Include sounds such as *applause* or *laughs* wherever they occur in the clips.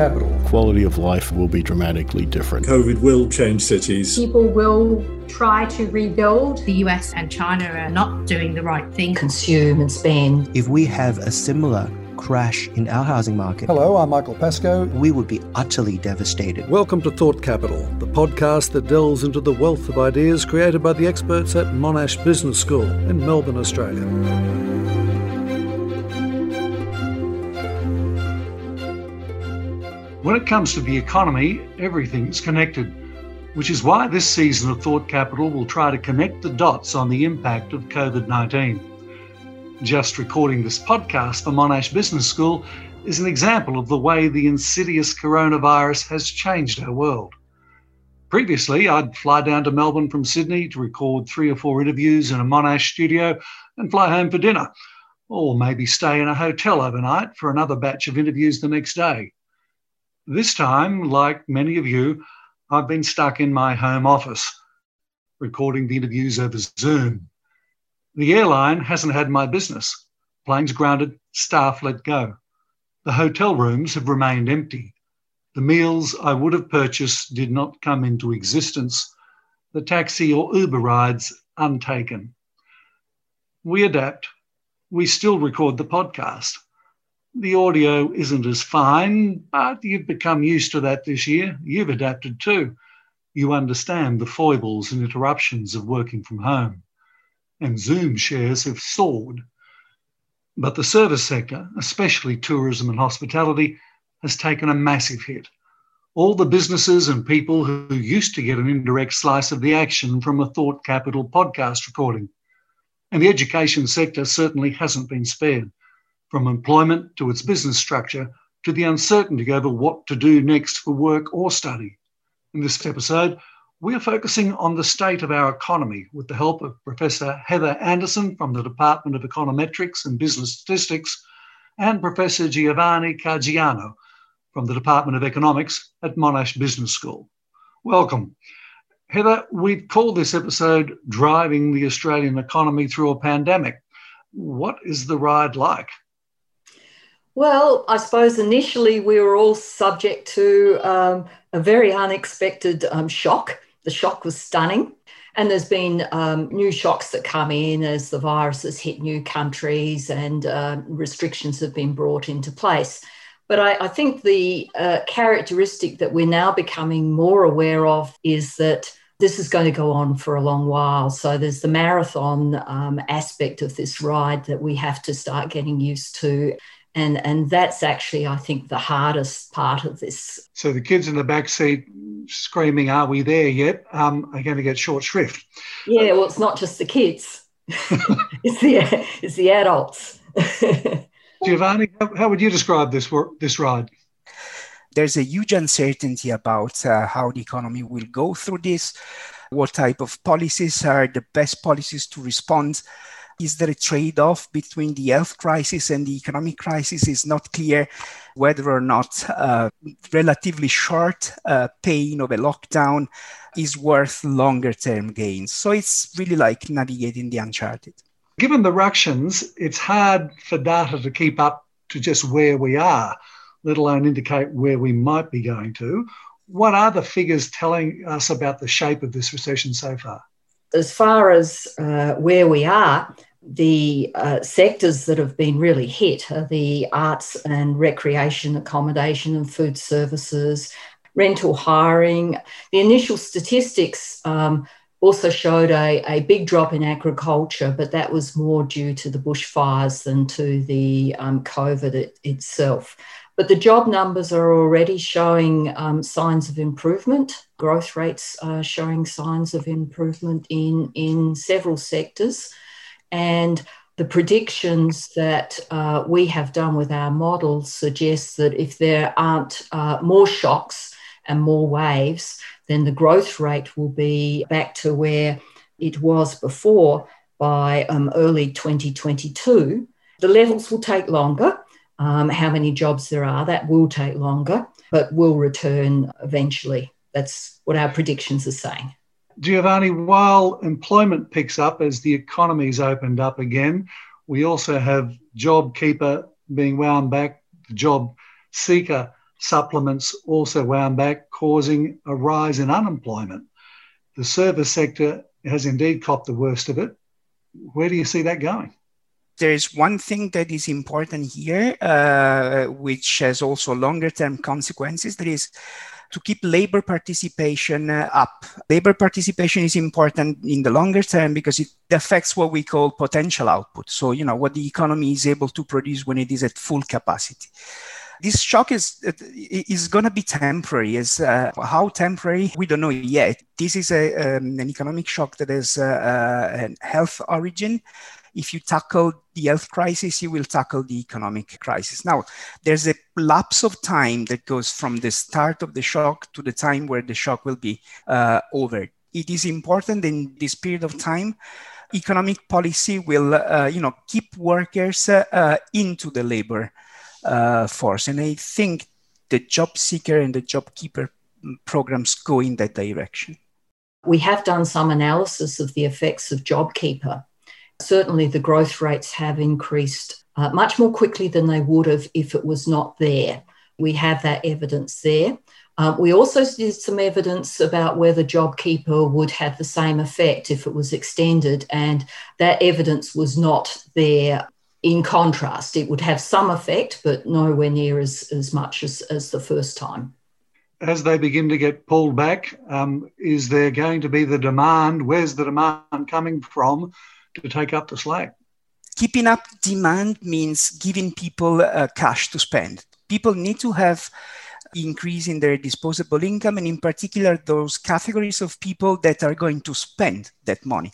capital. Quality of life will be dramatically different. COVID will change cities. People will try to rebuild. The US and China are not doing the right thing. Consume and spend. If we have a similar crash in our housing market. Hello, I'm Michael Pascoe. We would be utterly devastated. Welcome to Thought Capital, the podcast that delves into the wealth of ideas created by the experts at Monash Business School in Melbourne, Australia. It comes to the economy, everything's connected, which is why this season of Thought Capital will try to connect the dots on the impact of COVID 19. Just recording this podcast for Monash Business School is an example of the way the insidious coronavirus has changed our world. Previously, I'd fly down to Melbourne from Sydney to record three or four interviews in a Monash studio and fly home for dinner, or maybe stay in a hotel overnight for another batch of interviews the next day. This time, like many of you, I've been stuck in my home office, recording the interviews over Zoom. The airline hasn't had my business. Planes grounded, staff let go. The hotel rooms have remained empty. The meals I would have purchased did not come into existence. The taxi or Uber rides untaken. We adapt. We still record the podcast. The audio isn't as fine, but you've become used to that this year. You've adapted too. You understand the foibles and interruptions of working from home and Zoom shares have soared. But the service sector, especially tourism and hospitality, has taken a massive hit. All the businesses and people who used to get an indirect slice of the action from a Thought Capital podcast recording. And the education sector certainly hasn't been spared, from employment to its business structure to the uncertainty over what to do next for work or study. In this episode, we are focusing on the state of our economy with the help of Professor Heather Anderson from the Department of Econometrics and Business Statistics and Professor Giovanni Caggiano from the Department of Economics at Monash Business School. Welcome. Heather, we've called this episode Driving the Australian Economy Through a Pandemic. What is the ride like? Well, I suppose initially we were all subject to um, a very unexpected um, shock the shock was stunning. And there's been um, new shocks that come in as the virus has hit new countries and uh, restrictions have been brought into place. But I, I think the uh, characteristic that we're now becoming more aware of is that this is going to go on for a long while. So there's the marathon um, aspect of this ride that we have to start getting used to and and that's actually i think the hardest part of this. So the kids in the back seat screaming are we there yet? um, are going to get short shrift. Yeah well it's not just the kids. *laughs* It's the it's the adults. *laughs* Giovanni how, how, would you describe this this ride? There's a huge uncertainty about uh, how the economy will go through this what type of policies are the best policies to respond is there a trade off between the health crisis and the economic crisis? Is not clear whether or not uh, relatively short uh, pain of a lockdown is worth longer term gains. So it's really like navigating the uncharted. Given the ructions, it's hard for data to keep up to just where we are, let alone indicate where we might be going to. What are the figures telling us about the shape of this recession so far? As far as uh, where we are, the uh, sectors that have been really hit are the arts and recreation, accommodation and food services, rental hiring. The initial statistics um, also showed a, a big drop in agriculture, but that was more due to the bushfires than to the um, COVID it, itself. But the job numbers are already showing um, signs of improvement. Growth rates are showing signs of improvement in, in several sectors. And the predictions that uh, we have done with our models suggest that if there aren't uh, more shocks and more waves, then the growth rate will be back to where it was before by um, early 2022. The levels will take longer. Um, how many jobs there are, that will take longer, but will return eventually. That's what our predictions are saying. Giovanni, while employment picks up as the economy's opened up again, we also have JobKeeper being wound back, the job seeker supplements also wound back, causing a rise in unemployment. The service sector has indeed copped the worst of it. Where do you see that going? There is one thing that is important here, uh, which has also longer term consequences. That is to keep labor participation uh, up. Labor participation is important in the longer term because it affects what we call potential output. So, you know, what the economy is able to produce when it is at full capacity this shock is is going to be temporary. Is uh, how temporary we don't know yet. This is a, um, an economic shock that has uh, uh, a health origin. If you tackle the health crisis, you will tackle the economic crisis. Now, there's a lapse of time that goes from the start of the shock to the time where the shock will be uh, over. It is important in this period of time economic policy will uh, you know keep workers uh, uh, into the labor uh, force. And I think the job seeker and the job keeper programs go in that direction. We have done some analysis of the effects of JobKeeper. Certainly, the growth rates have increased uh, much more quickly than they would have if it was not there. We have that evidence there. Um, we also did some evidence about whether JobKeeper would have the same effect if it was extended, and that evidence was not there in contrast, it would have some effect, but nowhere near as, as much as, as the first time. As they begin to get pulled back, um, is there going to be the demand? Where's the demand coming from to take up the slack? Keeping up demand means giving people uh, cash to spend. People need to have increase in their disposable income, and in particular, those categories of people that are going to spend that money.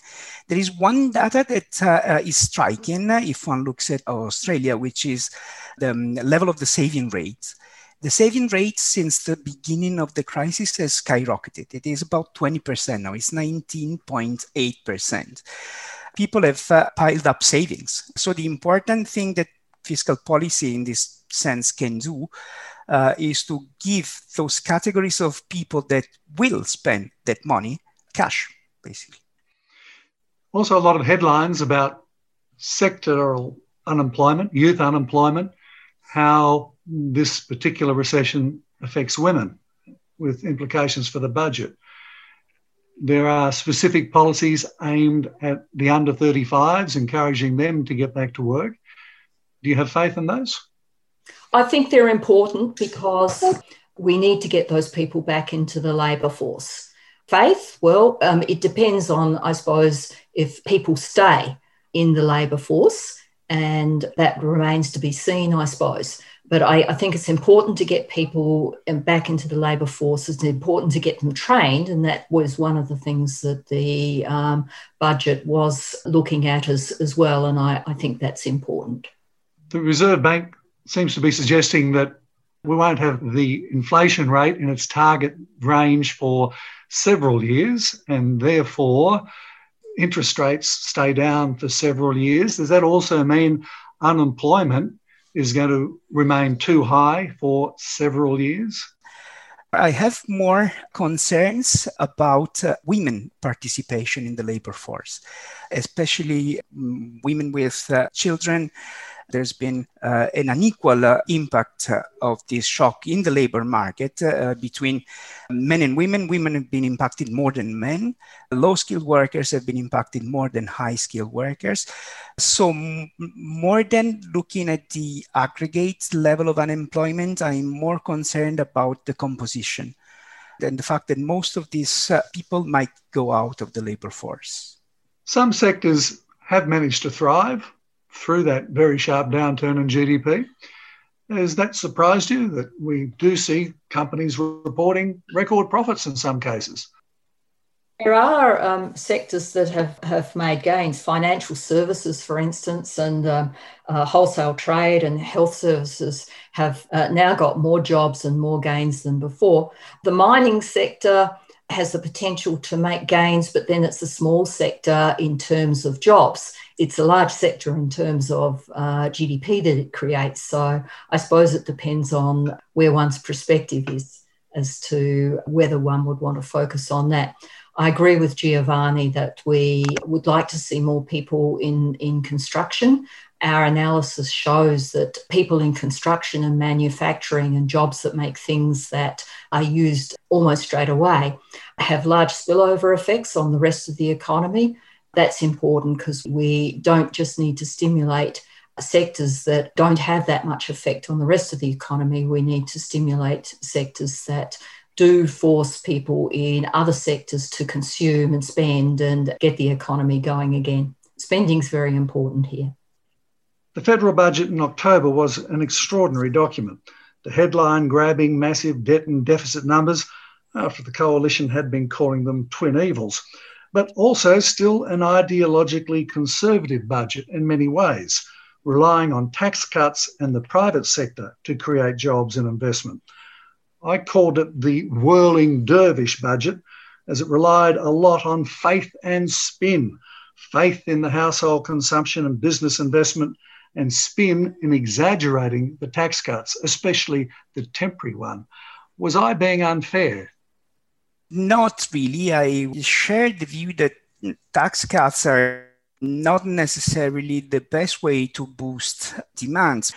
There is one data that uh, uh is striking if one looks at Australia, which is the um, level of the saving rate. The saving rate since the beginning of the crisis has skyrocketed. It is about 20% now, it's 19.8%. People have uh, piled up savings. So, the important thing that fiscal policy in this sense can do uh, is to give those categories of people that will spend that money cash, basically. Also, a lot of headlines about sectoral unemployment, youth unemployment, how this particular recession affects women with implications for the budget. There are specific policies aimed at the under 35s, encouraging them to get back to work. Do you have faith in those? I think they're important because we need to get those people back into the labour force. Faith, well, um, it depends on, I suppose, if people stay in the labour force, and that remains to be seen, I suppose. But I, I, think it's important to get people back into the labour force. It's important to get them trained, and that was one of the things that the um, budget was looking at as, as well. And I, I think that's important. The Reserve Bank seems to be suggesting that we won't have the inflation rate in its target range for several years, and therefore interest rates stay down for several years. Does that also mean unemployment is going to remain too high for several years? I have more concerns about uh, women participation in the labor force, especially um, women with uh, children there's been uh, an unequal uh, impact uh, of this shock in the labor market uh, between men and women. Women have been impacted more than men. Low skilled workers have been impacted more than high skilled workers. So, m- more than looking at the aggregate level of unemployment, I'm more concerned about the composition and the fact that most of these uh, people might go out of the labor force. Some sectors have managed to thrive through that very sharp downturn in GDP. Has that surprised you that we do see companies reporting record profits in some cases? There are um, sectors that have, have made gains, financial services, for instance, and um, uh, wholesale trade and health services have uh, now got more jobs and more gains than before. The mining sector has the potential to make gains, but then it's a small sector in terms of jobs it's a large sector in terms of uh, GDP that it creates. So I suppose it depends on where one's perspective is as to whether one would want to focus on that. I agree with Giovanni that we would like to see more people in, in construction our analysis shows that people in construction and manufacturing and jobs that make things that are used almost straight away have large spillover effects on the rest of the economy. That's important because we don't just need to stimulate sectors that don't have that much effect on the rest of the economy. We need to stimulate sectors that do force people in other sectors to consume and spend and get the economy going again. Spending is very important here. The federal budget in October was an extraordinary document. The headline grabbing massive debt and deficit numbers after the coalition had been calling them twin evils, but also still an ideologically conservative budget in many ways, relying on tax cuts and the private sector to create jobs and investment. I called it the whirling dervish budget as it relied a lot on faith and spin faith in the household consumption and business investment and spin in exaggerating the tax cuts, especially the temporary one. Was I being unfair? Not really. I share the view that tax cuts are not necessarily the best way to boost demand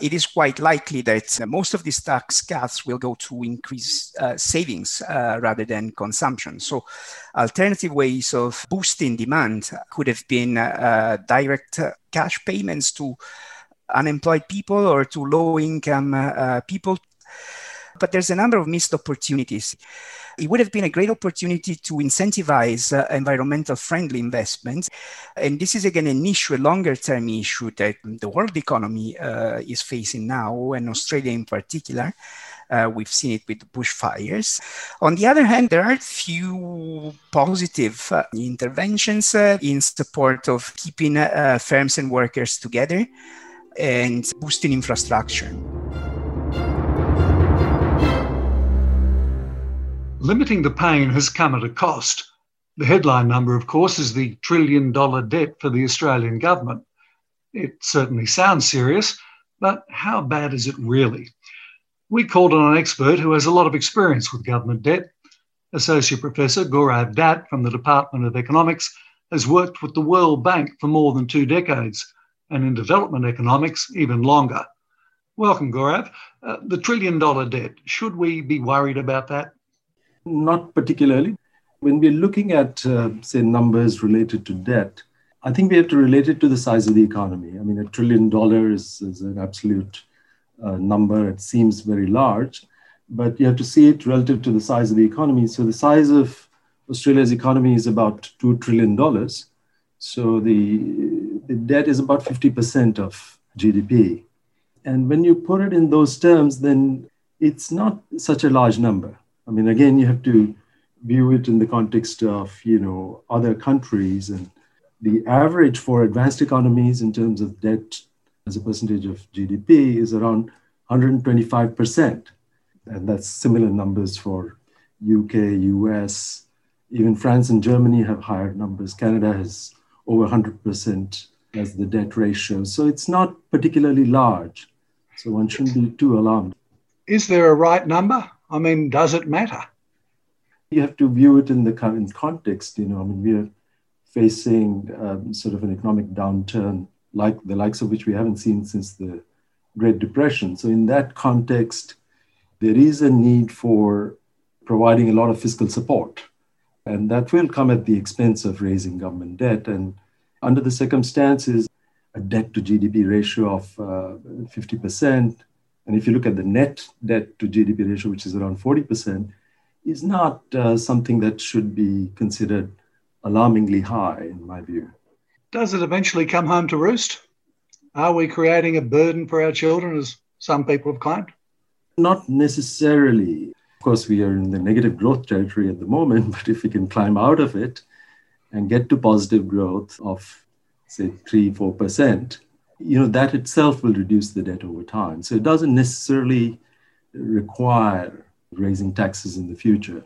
it is quite likely that most of these tax cuts will go to increase uh, savings uh, rather than consumption. So, alternative ways of boosting demand could have been uh, direct uh, cash payments to unemployed people or to low income uh, people. But there's a number of missed opportunities it would have been a great opportunity to incentivize uh, environmental friendly investments. And this is again an issue, a longer term issue that the world economy uh, is facing now, and Australia in particular. Uh, we've seen it with bushfires. On the other hand, there are few positive uh, interventions uh, in support of keeping uh, firms and workers together and boosting infrastructure. Limiting the pain has come at a cost. The headline number, of course, is the trillion dollar debt for the Australian government. It certainly sounds serious, but how bad is it really? We called on an expert who has a lot of experience with government debt. Associate Professor Gaurav Datt from the Department of Economics has worked with the World Bank for more than two decades, and in development economics, even longer. Welcome, Gaurav. Uh, the trillion dollar debt, should we be worried about that? Not particularly. When we're looking at, uh, say, numbers related to debt, I think we have to relate it to the size of the economy. I mean, a trillion dollars is an absolute uh, number. It seems very large, but you have to see it relative to the size of the economy. So the size of Australia's economy is about $2 trillion. So the, the debt is about 50% of GDP. And when you put it in those terms, then it's not such a large number. I mean, again, you have to view it in the context of, you know, other countries and the average for advanced economies in terms of debt as a percentage of GDP is around 125%. And that's similar numbers for UK, US, even France and Germany have higher numbers. Canada has over 100% as the debt ratio. So it's not particularly large. So one shouldn't be too alarmed. Is there a right number? I mean, does it matter? You have to view it in the current context. You know, I mean, we're facing um, sort of an economic downturn like the likes of which we haven't seen since the Great Depression. So, in that context, there is a need for providing a lot of fiscal support. And that will come at the expense of raising government debt. And under the circumstances, a debt to GDP ratio of uh, 50% and if you look at the net debt to GDP ratio, which is around 40%, is not uh, something that should be considered alarmingly high, in my view. Does it eventually come home to roost? Are we creating a burden for our children, as some people have claimed? Not necessarily. Of course, we are in the negative growth territory at the moment, *laughs* but if we can climb out of it and get to positive growth of, say, 3 4%, you know, that itself will reduce the debt over time. So it doesn't necessarily require raising taxes in the future.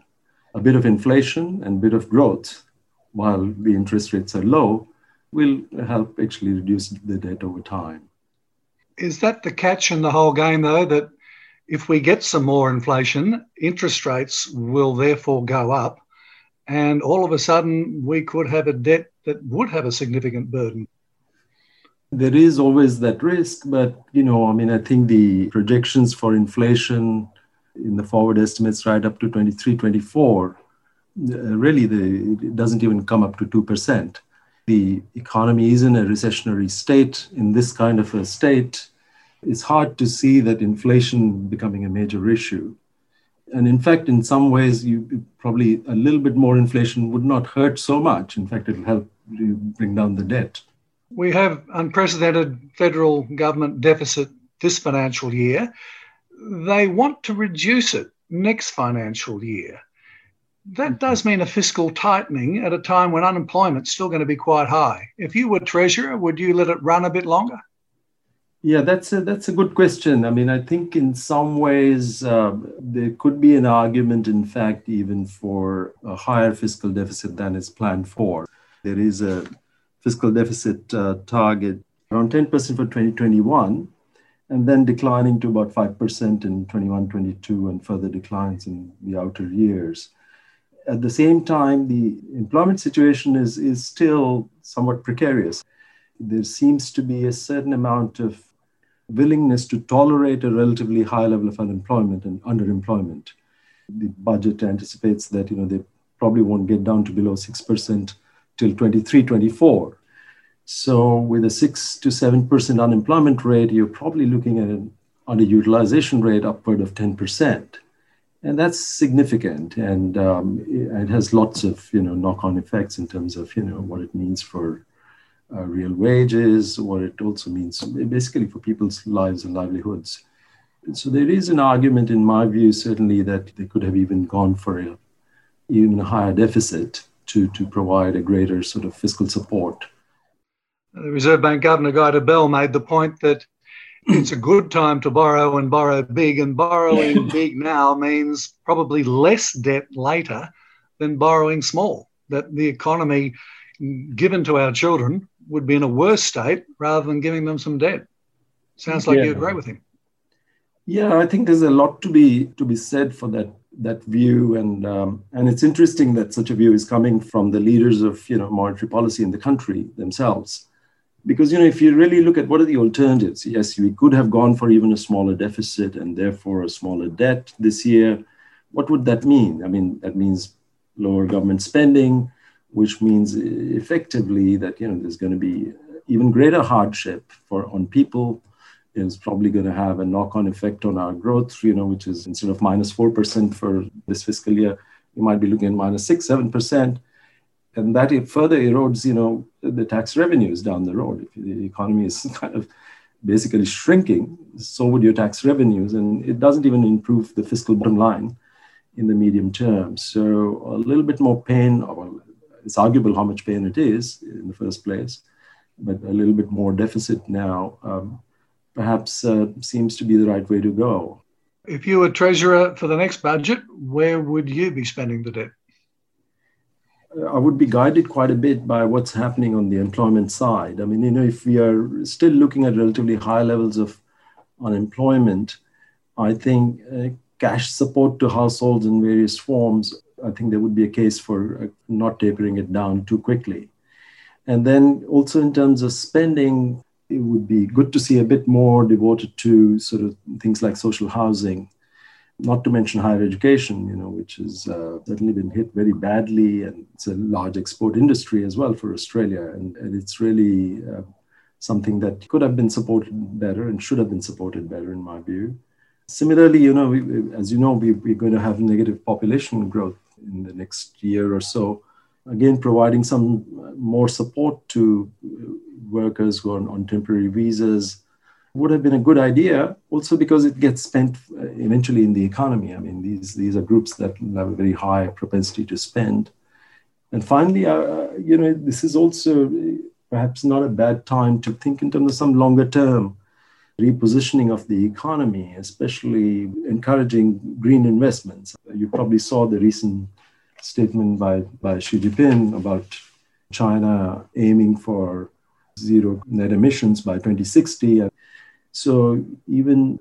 A bit of inflation and a bit of growth while the interest rates are low will help actually reduce the debt over time. Is that the catch in the whole game, though, that if we get some more inflation, interest rates will therefore go up, and all of a sudden we could have a debt that would have a significant burden? There is always that risk, but you know, I mean, I think the projections for inflation in the forward estimates right up to 23, 24, uh, really the, it doesn't even come up to 2%. The economy is in a recessionary state. In this kind of a state, it's hard to see that inflation becoming a major issue. And in fact, in some ways, you probably a little bit more inflation would not hurt so much. In fact, it'll help bring down the debt. We have unprecedented federal government deficit this financial year. They want to reduce it next financial year. That does mean a fiscal tightening at a time when unemployment's still going to be quite high. If you were treasurer, would you let it run a bit longer? Yeah, that's a that's a good question. I mean, I think in some ways uh, there could be an argument, in fact, even for a higher fiscal deficit than is planned for. There is a fiscal deficit uh, target around 10% for 2021, and then declining to about 5% in 21, 22, and further declines in the outer years. At the same time, the employment situation is, is still somewhat precarious. There seems to be a certain amount of willingness to tolerate a relatively high level of unemployment and underemployment. The budget anticipates that you know they probably won't get down to below six percent till 23, 24. So with a six to seven percent unemployment rate, you're probably looking at an underutilization rate upward of 10 percent, and that's significant. And um, it has lots of you know knock-on effects in terms of you know what it means for uh, real wages, what it also means basically for people's lives and livelihoods. so there is an argument, in my view, certainly that they could have even gone for a even higher deficit to, to provide a greater sort of fiscal support. The Reserve Bank Governor Guy Debelle made the point that it's a good time to borrow and borrow big, and borrowing *laughs* big now means probably less debt later than borrowing small. That the economy given to our children would be in a worse state rather than giving them some debt. Sounds like yeah. you agree with him. Yeah, I think there's a lot to be to be said for that that view, and um, and it's interesting that such a view is coming from the leaders of you know monetary policy in the country themselves, because you know if you really look at what are the alternatives, yes, we could have gone for even a smaller deficit and therefore a smaller debt this year. What would that mean? I mean, that means lower government spending, which means effectively that you know there's going to be even greater hardship for on people is probably going to have a knock-on effect on our growth you know which is instead of minus 4% for this fiscal year you might be looking at minus 6 7% and that it further erodes you know the tax revenues down the road. If the economy is *laughs* kind of basically shrinking so would your tax revenues and it doesn't even improve the fiscal bottom line in the medium term. So a little bit more pain or it's arguable how much pain it is in the first place, but a little bit more deficit now um, perhaps uh, seems to be the right way to go. If you were treasurer for the next budget, where would you be spending the debt? I would be guided quite a bit by what's happening on the employment side. I mean, you know, if we are still looking at relatively high levels of unemployment, I think uh, cash support to households in various forms I think there would be a case for uh, not tapering it down too quickly. And then also in terms of spending, it would be good to see a bit more devoted to sort of things like social housing, not to mention higher education, you know, which has uh, certainly been hit very badly, and it's a large export industry as well for Australia, and, and it's really uh, something that could have been supported better and should have been supported better, in my view. Similarly, you know, we, as you know, we, we're going to have negative population growth in the next year or so. Again, providing some more support to workers who are on temporary visas would have been a good idea, also because it gets spent uh, eventually in the economy. I mean, these, these are groups that have a very high propensity to spend. And finally, uh, uh you know, this is also perhaps not a bad time to think in terms of some longer term repositioning of the economy, especially encouraging green investments. You probably saw the recent statement by, by Xi Jinping about China aiming for zero net emissions by 2060. So even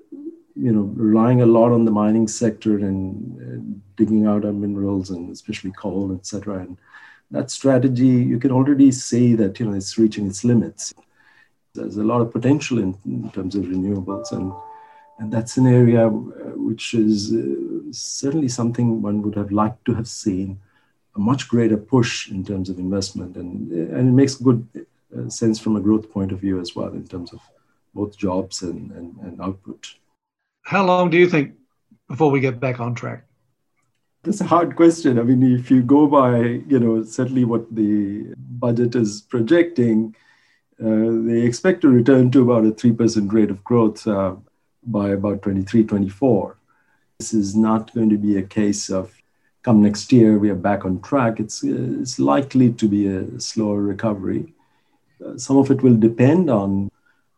you know relying a lot on the mining sector and, digging out our minerals and especially coal, etc. And that strategy, you can already see that you know it's reaching its limits. There's a lot of potential in, in terms of renewables, and and that's an area uh, which is uh, certainly something one would have liked to have seen a much greater push in terms of investment, and and it makes good uh, sense from a growth point of view as well in terms of both jobs and, and, and output. How long do you think before we get back on track? That's a hard question. I mean, if you go by, you know, certainly what the budget is projecting, uh, they expect to return to about a 3% rate of growth uh, by about 23, 24. This is not going to be a case of come next year, we are back on track. It's, uh, it's likely to be a slower recovery. Some of it will depend on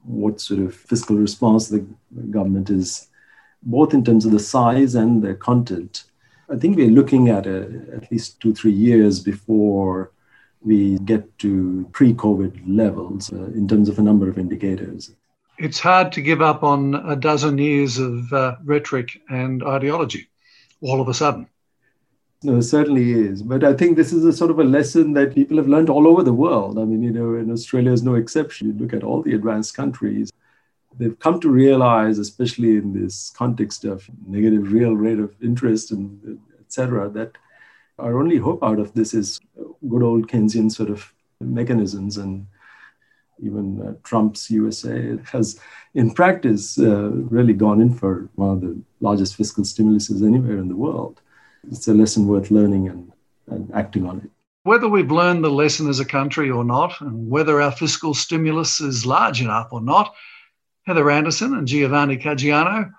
what sort of fiscal response the government is, both in terms of the size and the content. I think we're looking at a, at least two, three years before we get to pre COVID levels uh, in terms of a number of indicators. It's hard to give up on a dozen years of uh, rhetoric and ideology all of a sudden. No, certainly is. But I think this is a sort of a lesson that people have learned all over the world. I mean, you know, and Australia is no exception. You look at all the advanced countries, they've come to realize, especially in this context of negative real rate of interest and etc., that our only hope out of this is good old Keynesian sort of mechanisms. And even uh, Trump's USA has, in practice, uh, really gone in for one of the largest fiscal stimuluses anywhere in the world it's a lesson worth learning and, and acting on it. Whether we've learned the lesson as a country or not, and whether our fiscal stimulus is large enough or not, Heather Anderson and Giovanni Caggiano,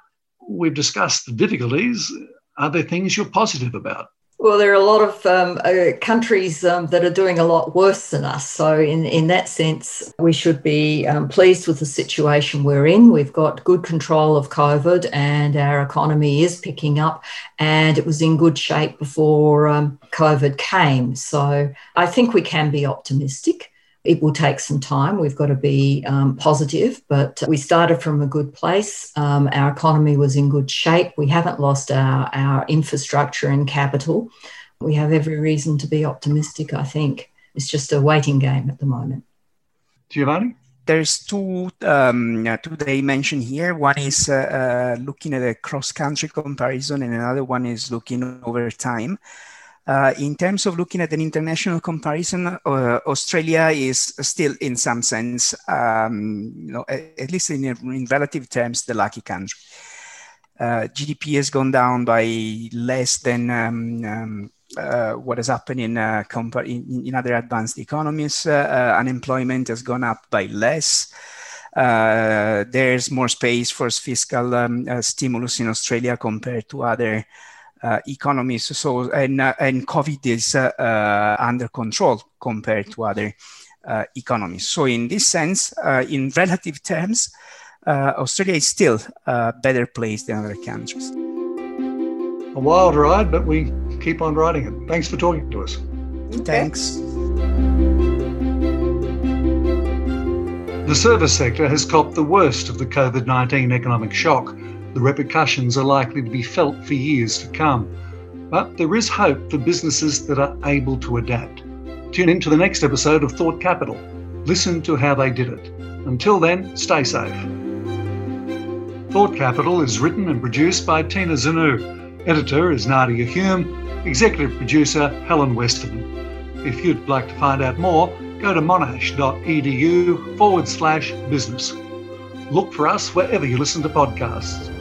we've discussed the difficulties. Are there things you're positive about? Well, there are a lot of um, uh, countries um, that are doing a lot worse than us. So, in, in that sense, we should be um, pleased with the situation we're in. We've got good control of COVID and our economy is picking up, and it was in good shape before um, COVID came. So, I think we can be optimistic. It will take some time. We've got to be um, positive, but we started from a good place. Um, our economy was in good shape. We haven't lost our, our infrastructure and capital. We have every reason to be optimistic, I think. It's just a waiting game at the moment. Giovanni? There's two um, two dimensions here. One is uh, uh, looking at a cross-country comparison, and another one is looking over time. Uh, in terms of looking at an international comparison, uh, Australia is still, in some sense, um, you know, at least in, in, relative terms, the lucky country. Uh, GDP has gone down by less than um, um, uh, what has happened in, uh, in, in, other advanced economies. Uh, unemployment has gone up by less. there's more space for fiscal um, stimulus in Australia compared to other uh, economies. So and uh, and COVID is uh, uh, under control compared to other uh, economies. So in this sense, in relative terms, Australia is still a better place than other countries. A wild ride, but we keep on riding it. Thanks for talking to us. Thanks. The service sector has copped the worst of the COVID 19 economic shock the repercussions are likely to be felt for years to come. But there is hope for businesses that are able to adapt. Tune in to the next episode of Thought Capital. Listen to how they did it. Until then, stay safe. Thought Capital is written and produced by Tina Zanu. Editor is Nadia Hume. Executive producer Helen Westerman. If you'd like to find out more, go to monash.edu forward slash business. Look for us wherever you listen to podcasts.